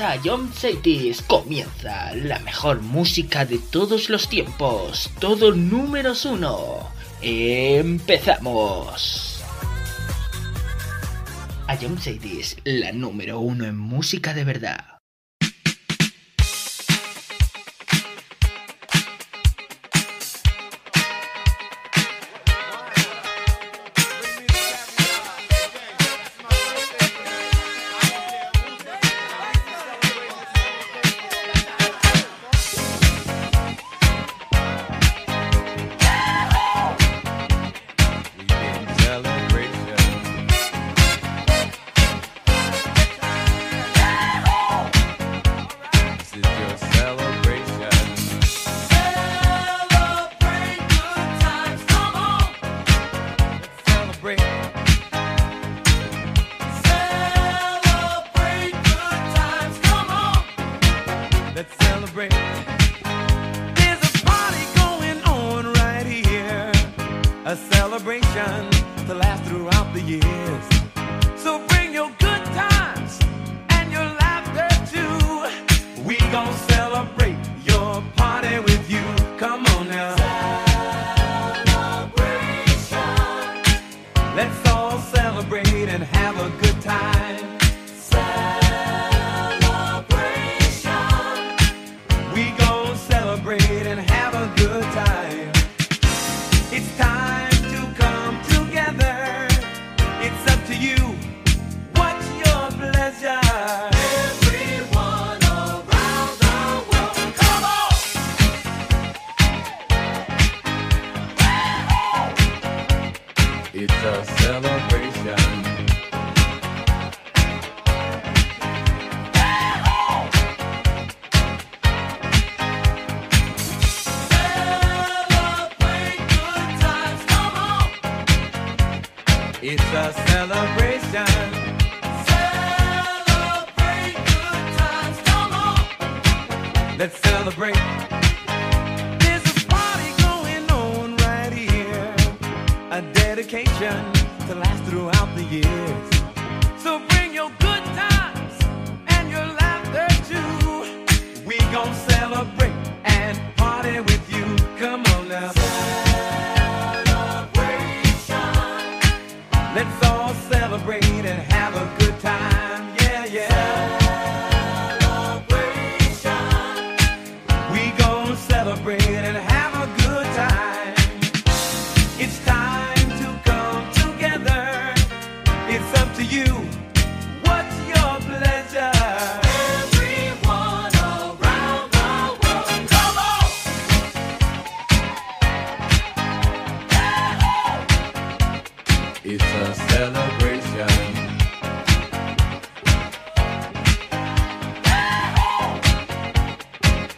A Jump Cities. Comienza la mejor música de todos los tiempos. Todo números uno. Empezamos. A Jump Cities, la número uno en música de verdad.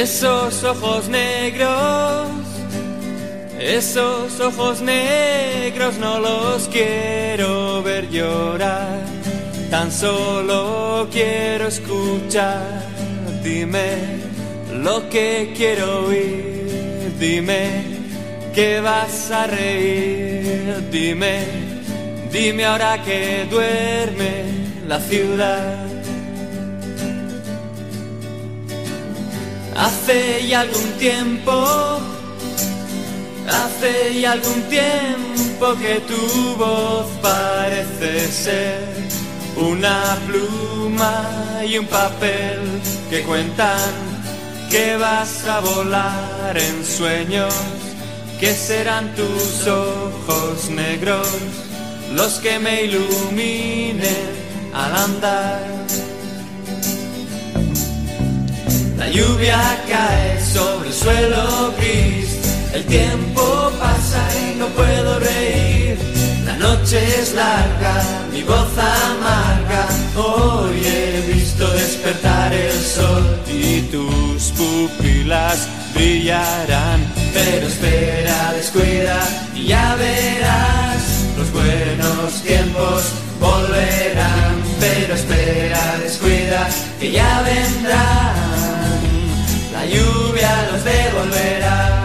Esos ojos negros, esos ojos negros no los quiero ver llorar, tan solo quiero escuchar. Dime lo que quiero oír, dime que vas a reír, dime, dime ahora que duerme la ciudad. Hace ya algún tiempo, hace ya algún tiempo que tu voz parece ser una pluma y un papel que cuentan que vas a volar en sueños, que serán tus ojos negros los que me iluminen al andar. La lluvia cae sobre el suelo gris, el tiempo pasa y no puedo reír. La noche es larga, mi voz amarga, hoy he visto despertar el sol y tus pupilas brillarán. Pero espera, descuida y ya verás, los buenos tiempos volverán. Pero espera, descuida que ya vendrán la lluvia los devolverá.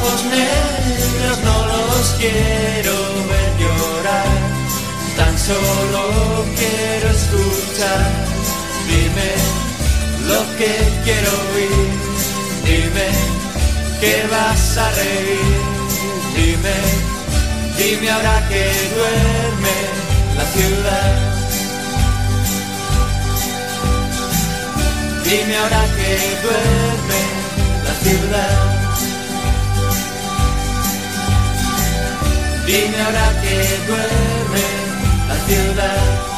Ojos negros no los quiero ver llorar, tan solo quiero escuchar. Dime lo que quiero oír, dime que vas a reír, dime Dime ahora que duerme la ciudad. Dime ahora que duerme la ciudad. Dime ahora que duerme la ciudad.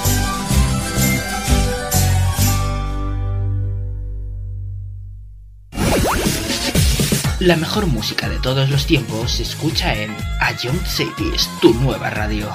La mejor música de todos los tiempos se escucha en A Young Cities, tu nueva radio.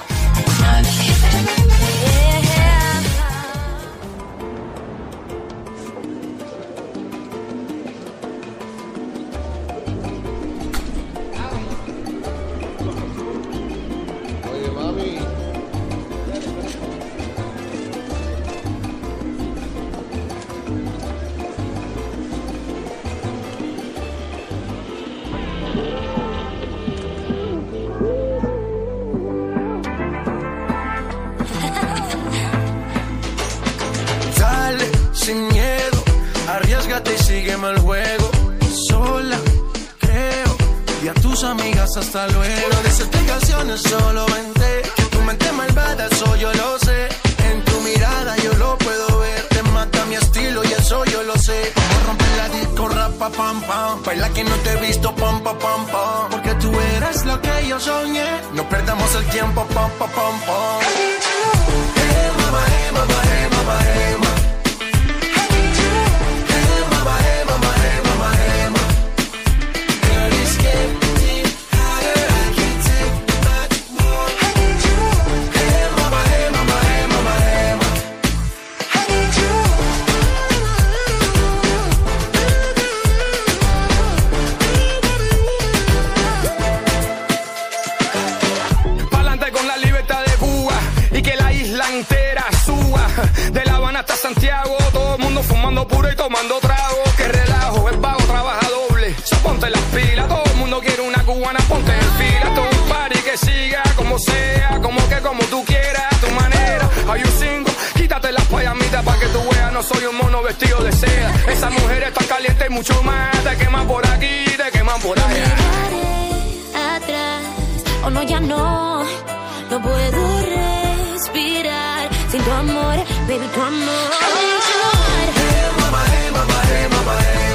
Este y mucho más, te queman por aquí, te queman por allá. No atrás, o oh no, ya no, no puedo respirar sin tu amor, baby, tu amor. Hey, mama, hey, mama, hey, mama,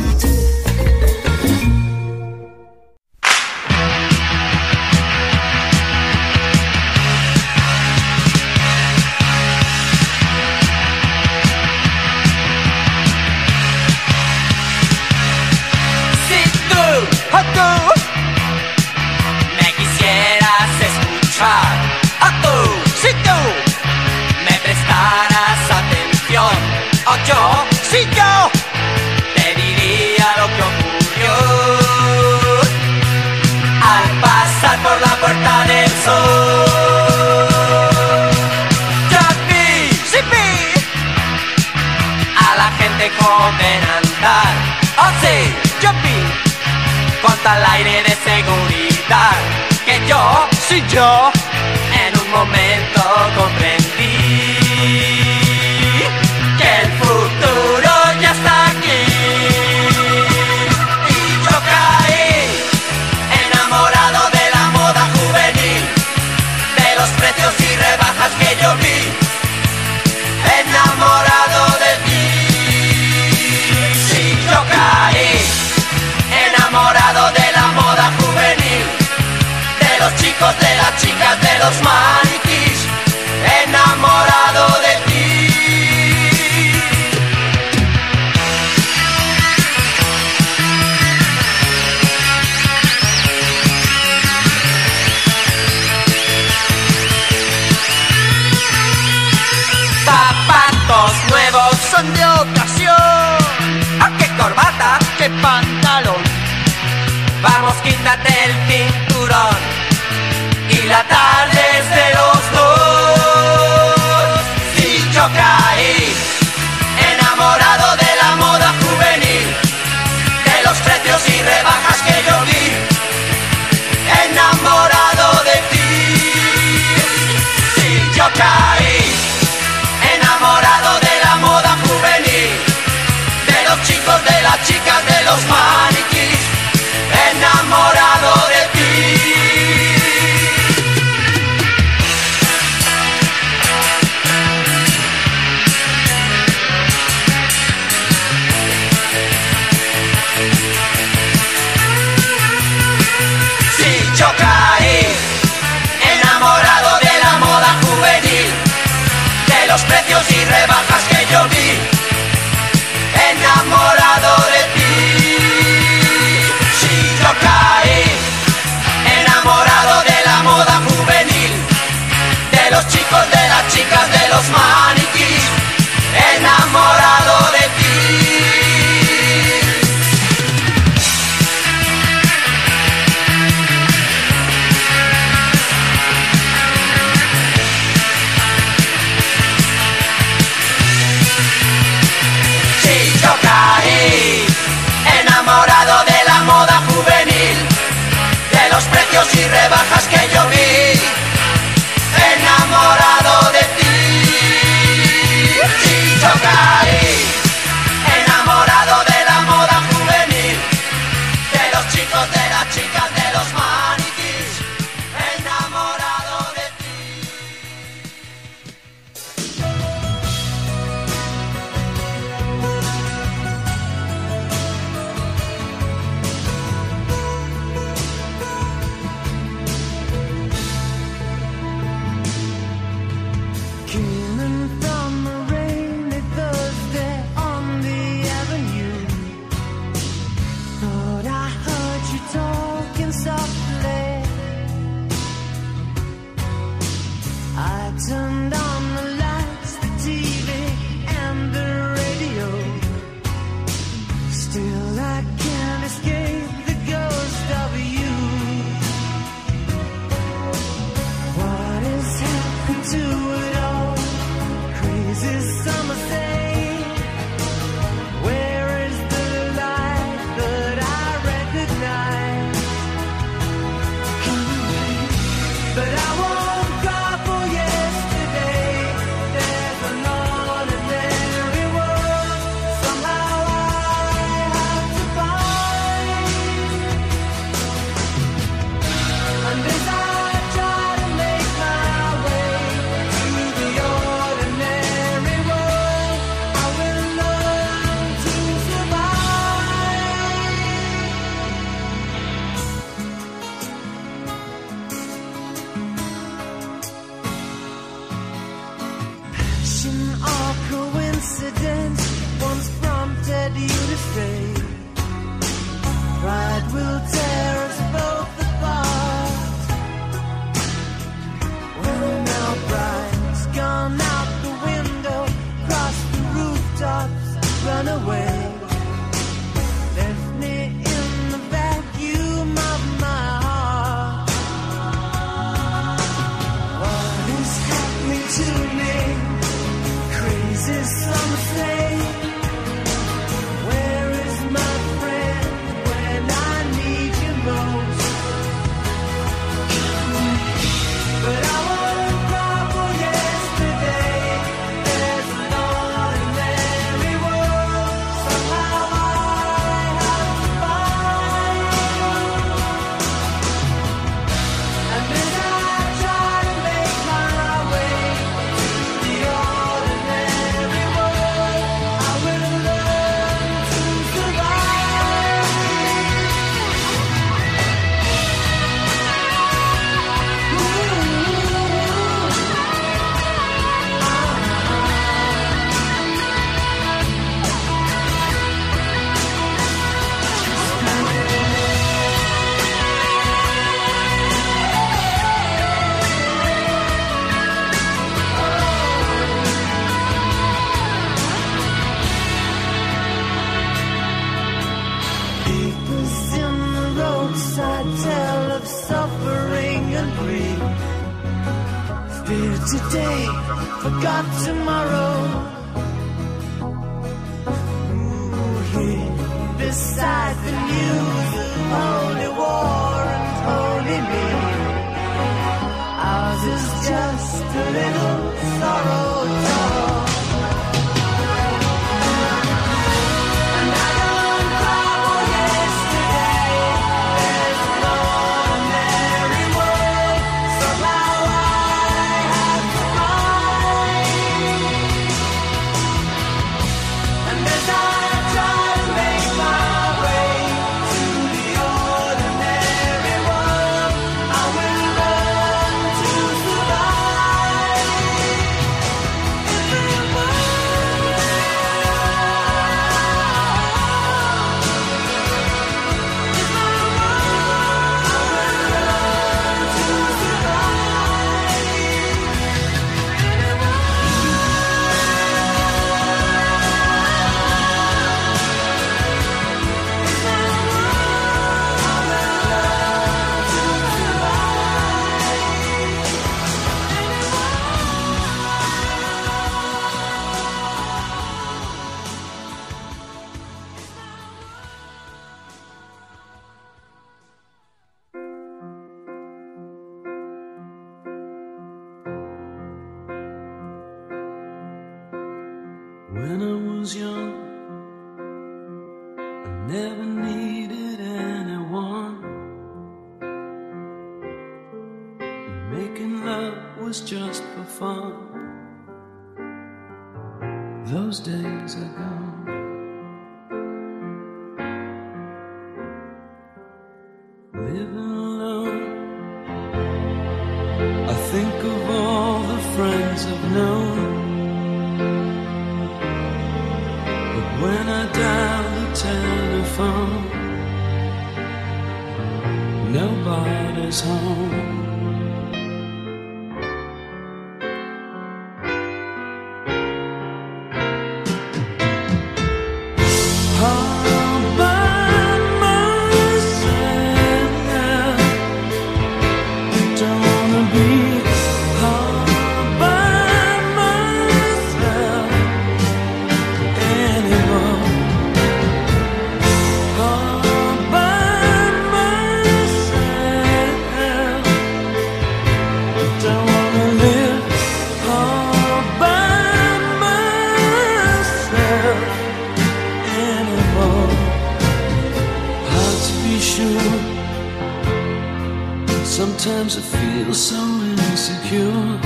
insecure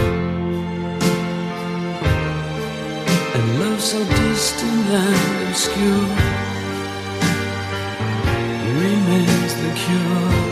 And love so distant and obscure Remains the cure.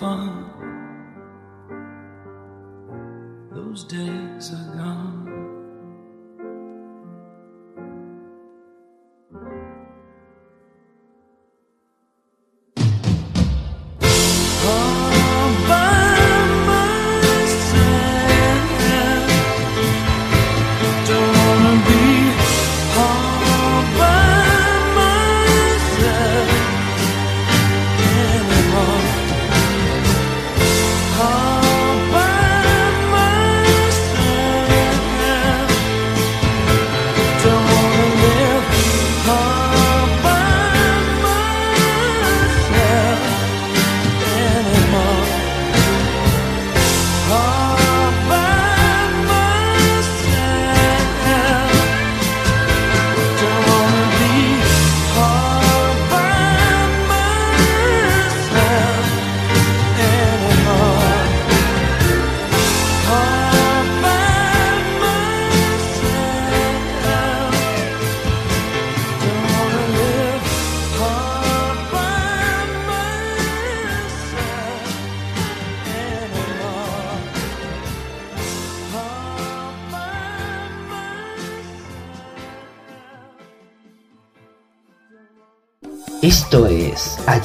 方。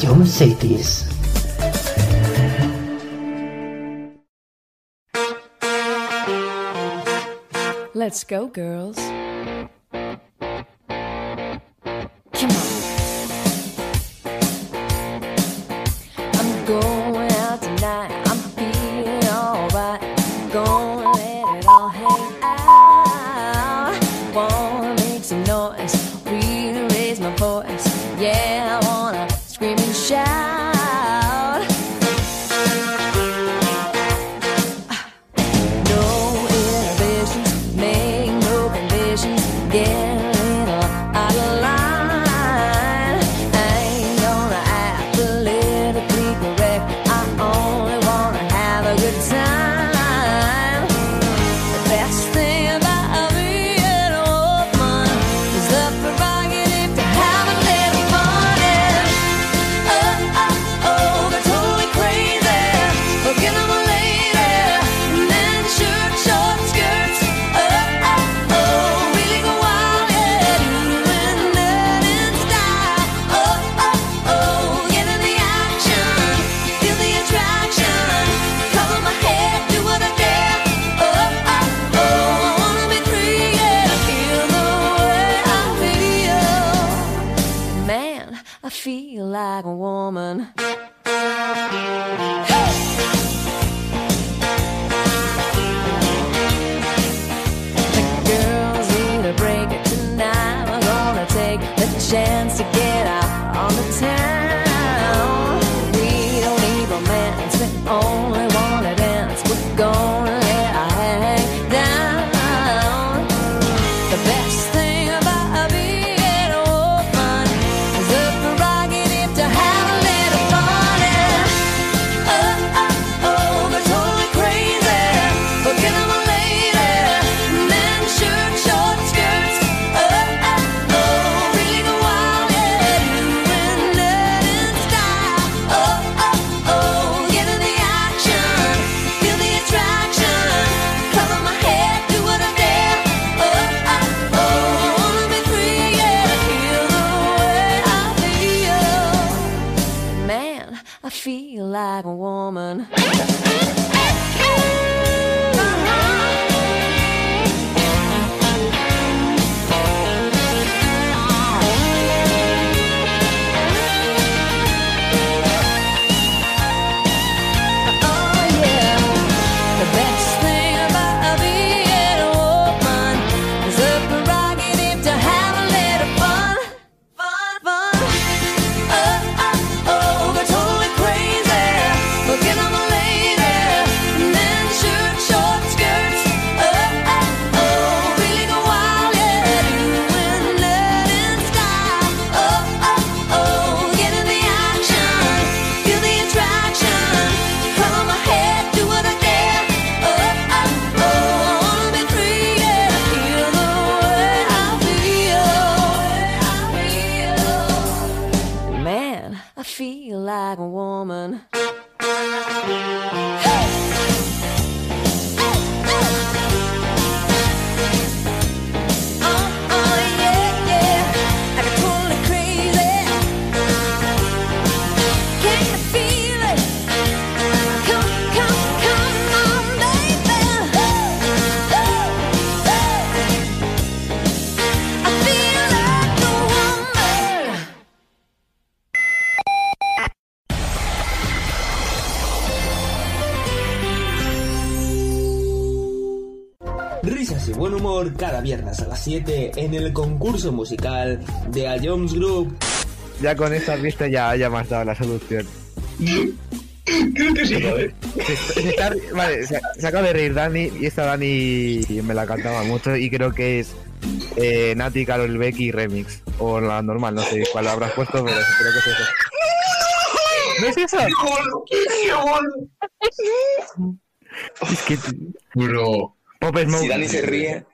Es A John Cities. Let's go, girls. Cada viernes a las 7 en el concurso musical de A Jones Group. Ya con esta pista ya, ya me has dado la solución. Creo que sí. Se está- se está- vale, se, se acaba de reír Dani y esta Dani me la cantaba mucho y creo que es eh, Nati, Carol Becky Remix. O la normal, no sé cuál habrás puesto, pero creo que es eso. ¿No es eso? Es que... Bro. Pop Smoke. Si Dani se ríe,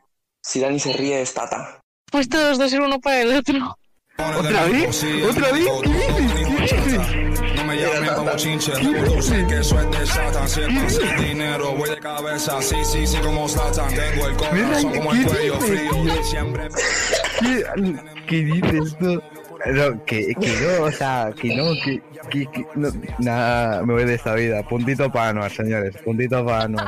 si Dani se ríe es Tata. Pues todos dos ser uno para el otro. ¿Otra vez? ¿Otra vez? ¿Qué dices? ¿Qué dices? No me llamen como chinche, revolución que de Satan. Si es sin dinero, voy de cabeza. Sí, sí, sí, como Satan. Tengo el corazón como el ¿Qué cuello frío. Siempre. ¿Qué, qué dices tú? No, que, que no, o sea, que no, que, que, que no, nada, me voy de esta vida. Puntito para Anuar, señores, puntito para Anuar.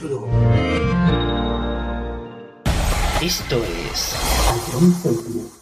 Group. Esto es A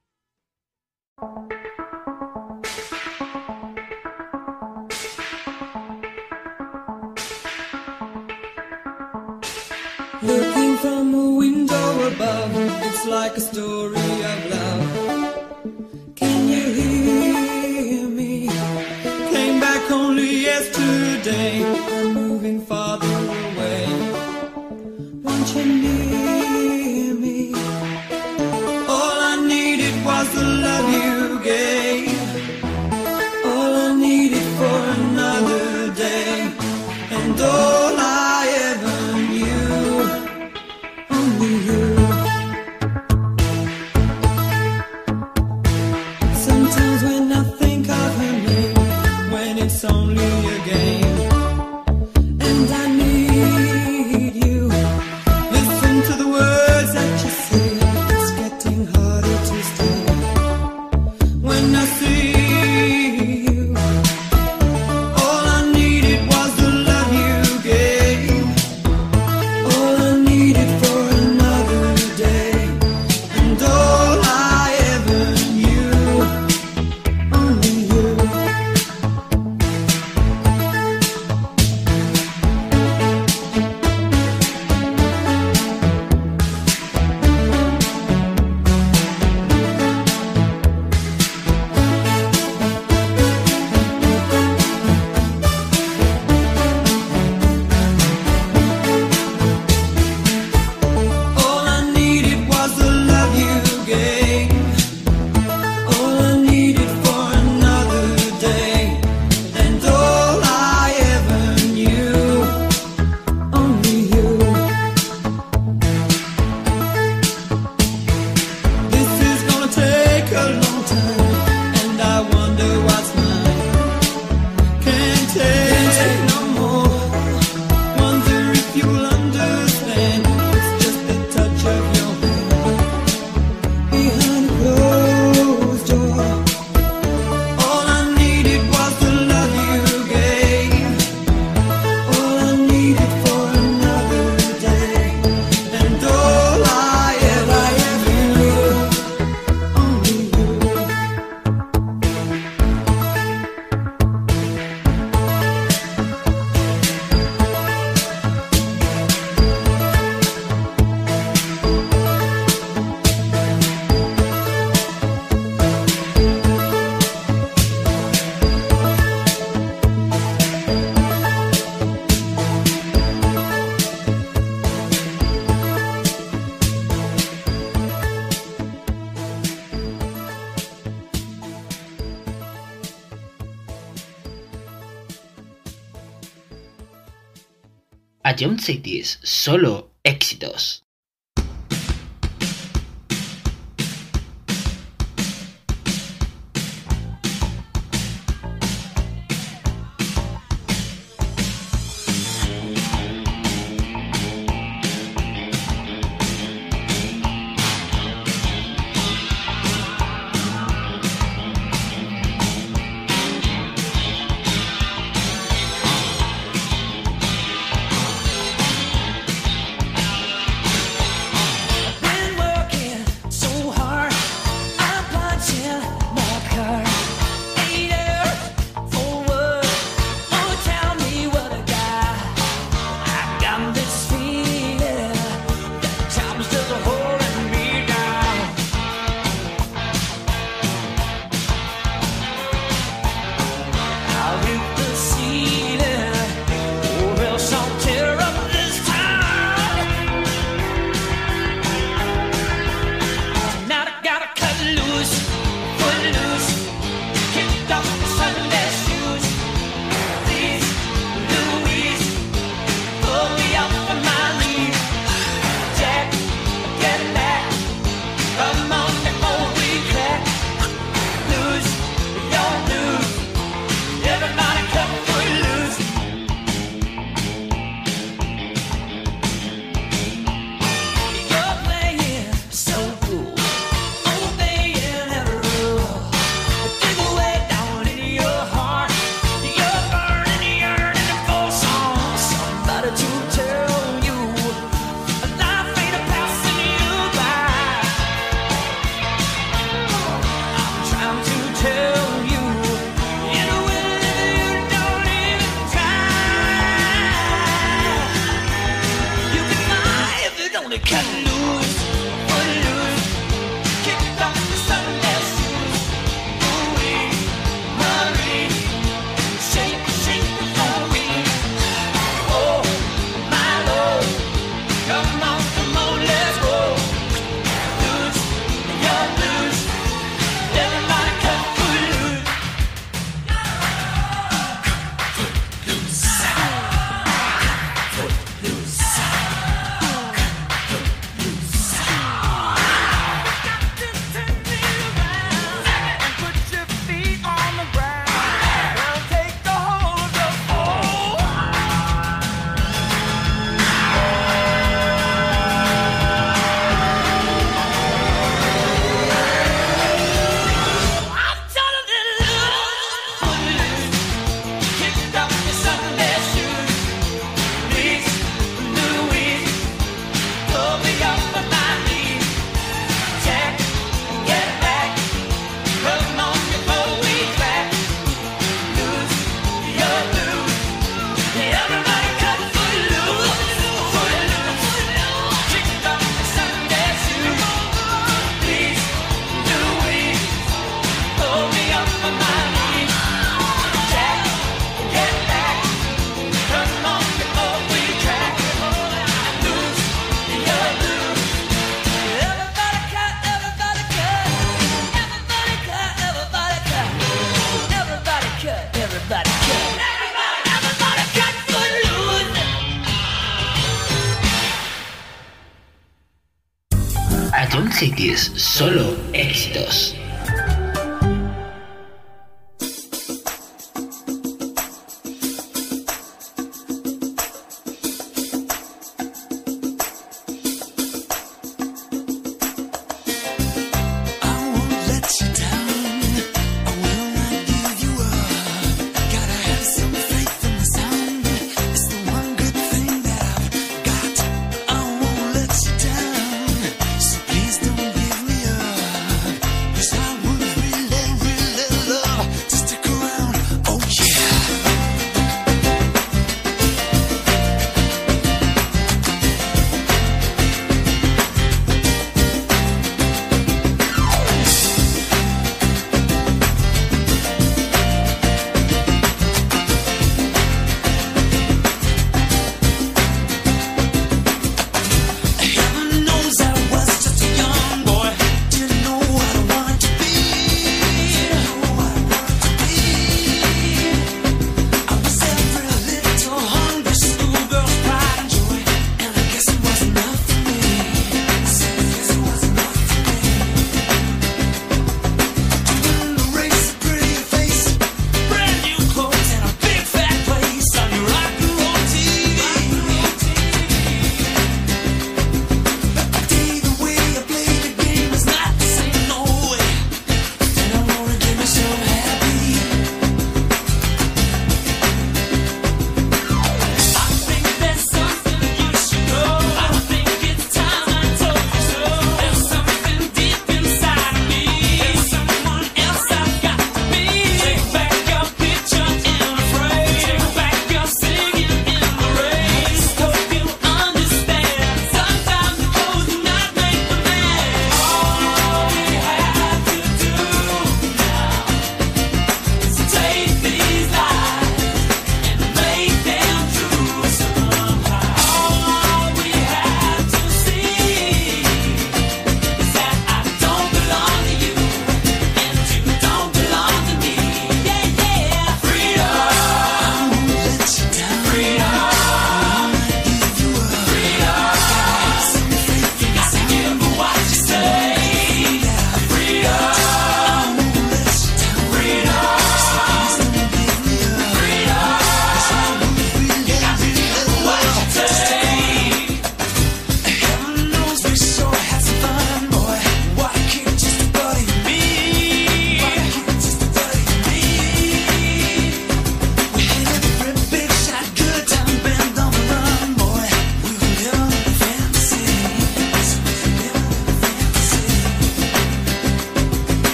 love you. Young Cities solo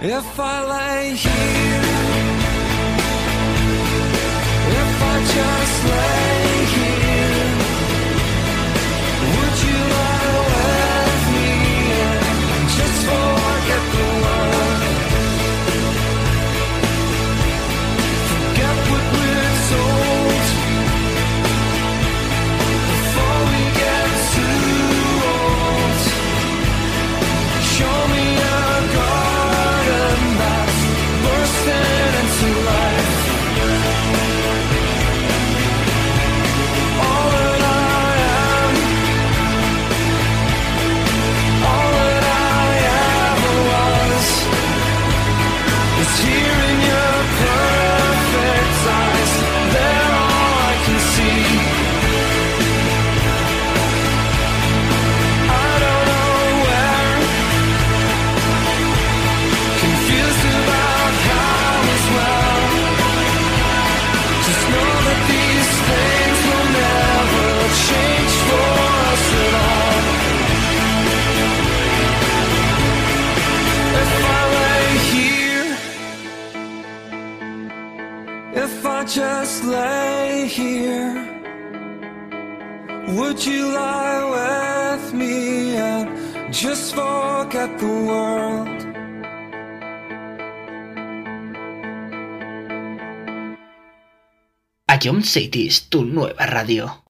If I lay here, if I just lay. lay here? Would you lie with me and just forget the world? Ion City es tu nueva radio.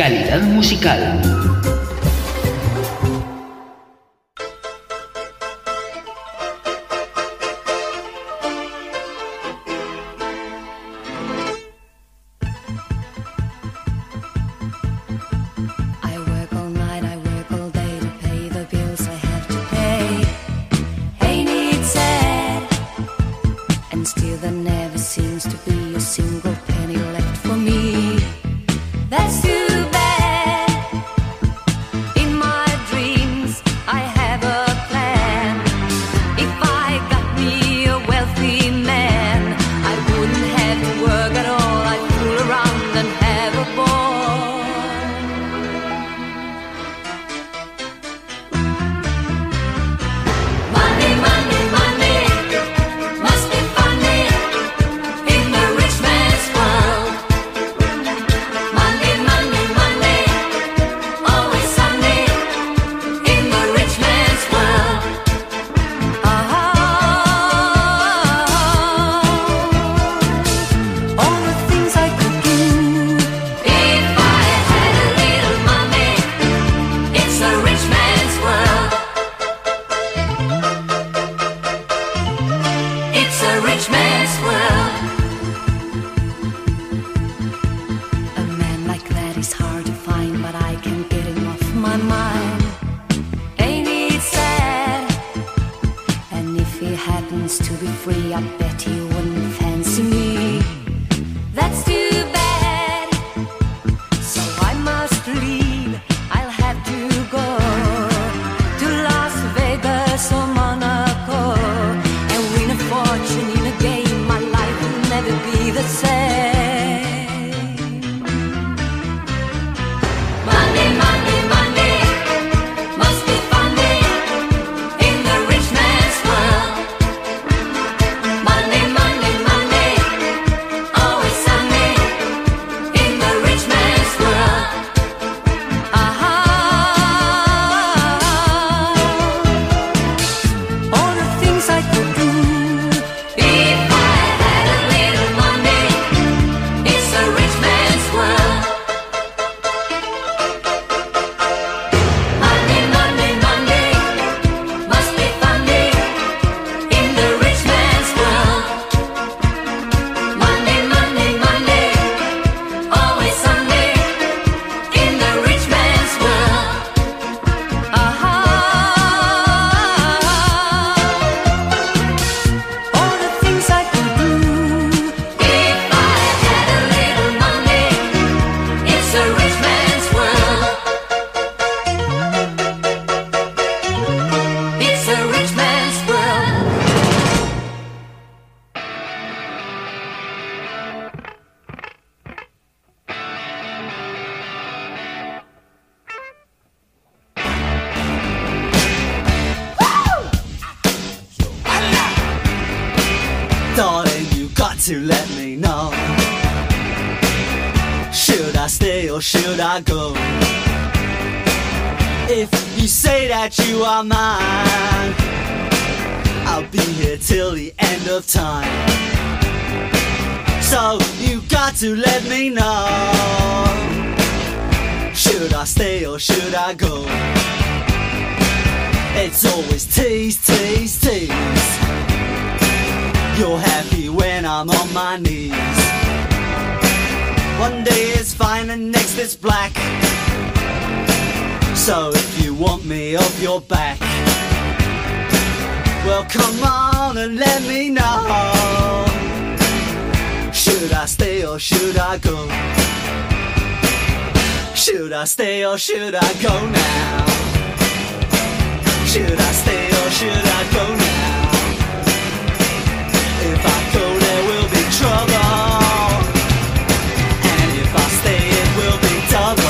Calidad musical. So if you want me off your back, well come on and let me know. Should I stay or should I go? Should I stay or should I go now? Should I stay or should I go now? If I go, there will be trouble. And if I stay, it will be double.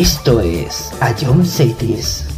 Esto es A John Cities.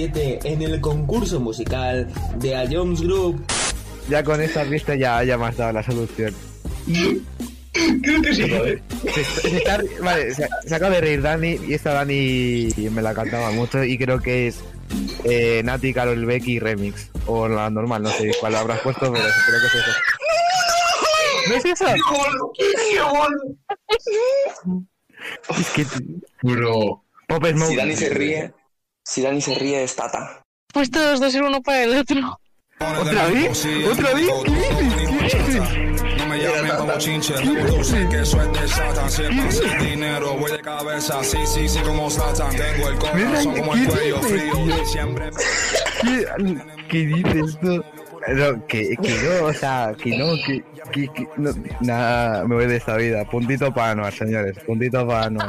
7 en el concurso musical de A Jones Group. Ya con esta pista ya, ya me has dado la solución. Creo que sí, joder. Se, se está- vale, se, se acaba de reír Dani y esta Dani me la cantaba mucho y creo que es eh, Nati, Carol Becky remix. O la normal, no sé cuál habrás puesto, pero creo que es eso. ¿No es eso? Es que... Bro. Pop Smoke. Si Dani se ríe, si Dani se ríe es Tata. Pues todos dos ser uno para el otro. ¿Otra vez? ¿Otra vez? ¿Qué dices? ¿Qué dices? No me llamen como chinche, que de Satan. Siempre sin dinero, voy de cabeza, sí, sí, sí, como Satan. Tengo el corazón como el cuello frío, siempre. ¿Qué, qué dices tú? No, que, que no, o sea, que no, que, que, que no, nada, me voy de esta vida. Puntito para Anuar, señores, puntito para Anuar.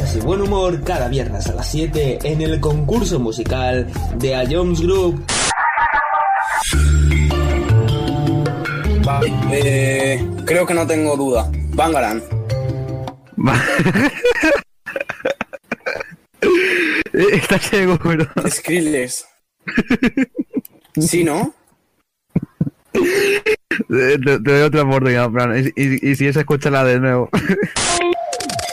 Risas y buen humor cada viernes a las 7 en el concurso musical de A Jones Group. Eh, creo que no tengo duda. Bangaran. ¿Estás seguro? Skrillex. ¿Sí, no? Te, doy otra oportunidad, Fran, y, y, y si es, escúchala de nuevo.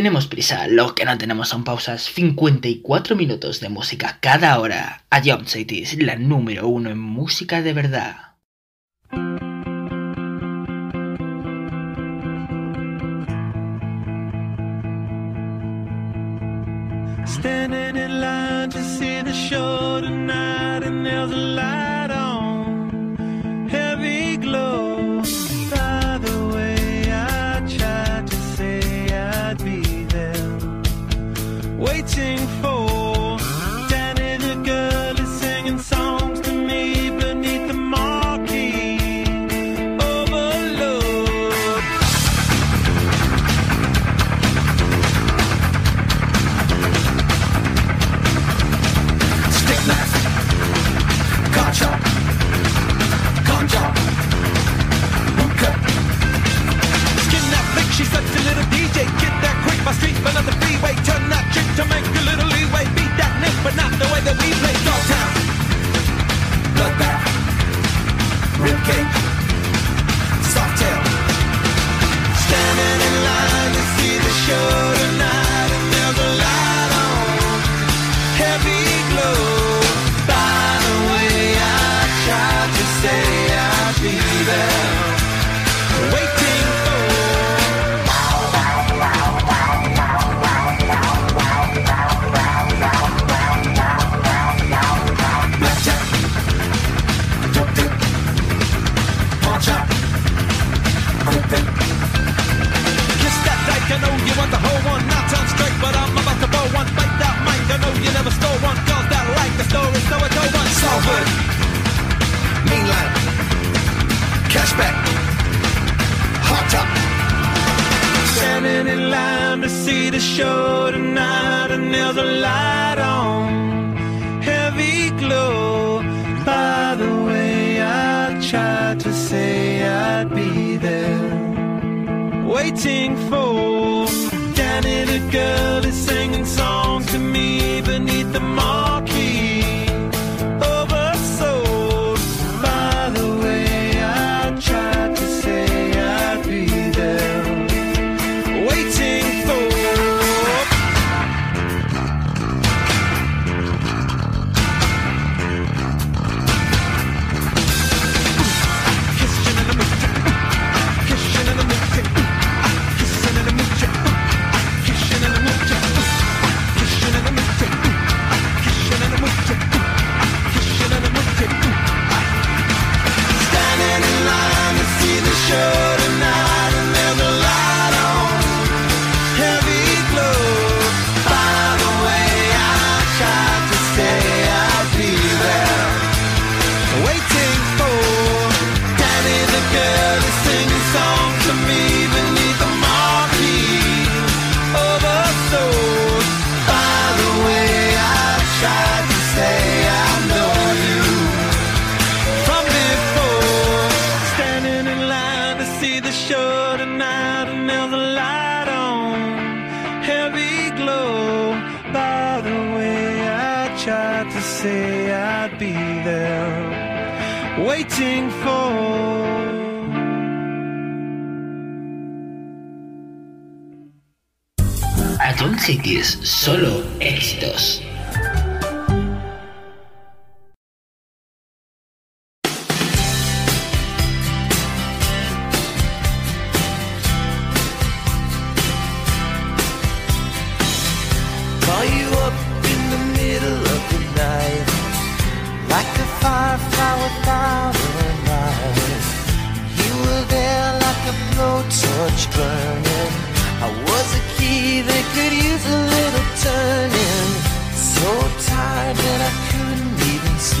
tenemos prisa, lo que no tenemos son pausas. 54 minutos de música cada hora. A Jump Cities, la número uno en música de verdad.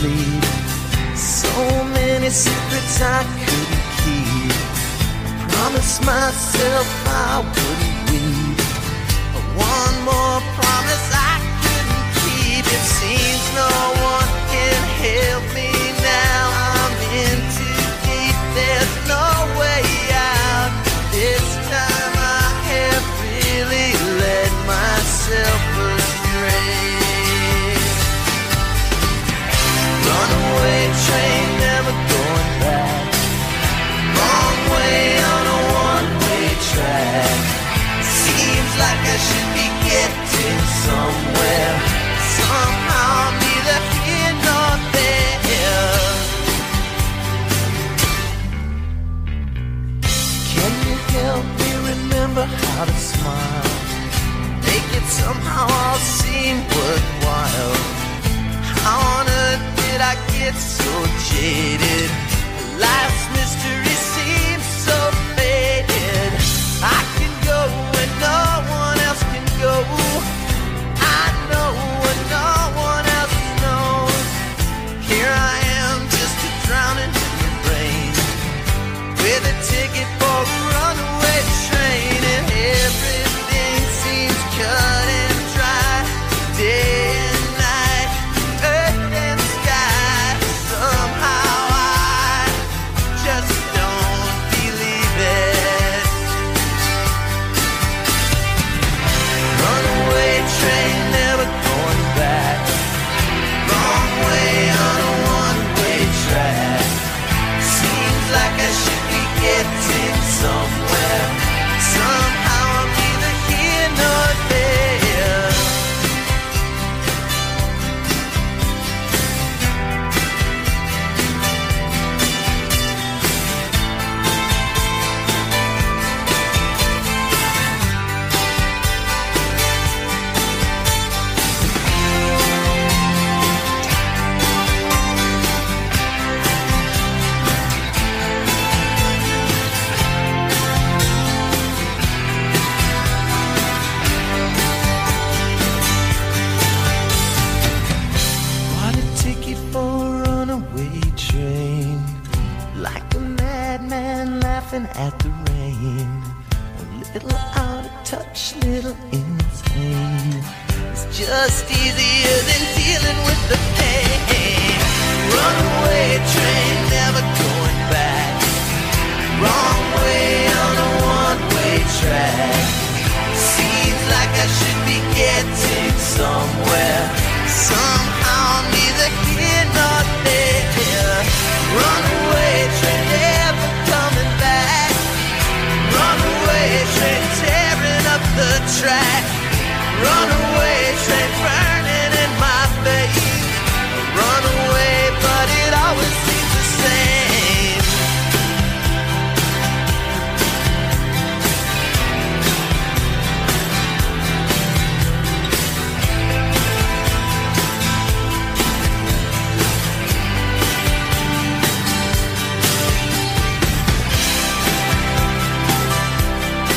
sleep. So many secrets I couldn't keep. I promised myself I wouldn't weep. But one more promise I couldn't keep. It seems no one can help me. got a smile. Make it somehow all seem worthwhile. How on earth did I get so jaded? Life's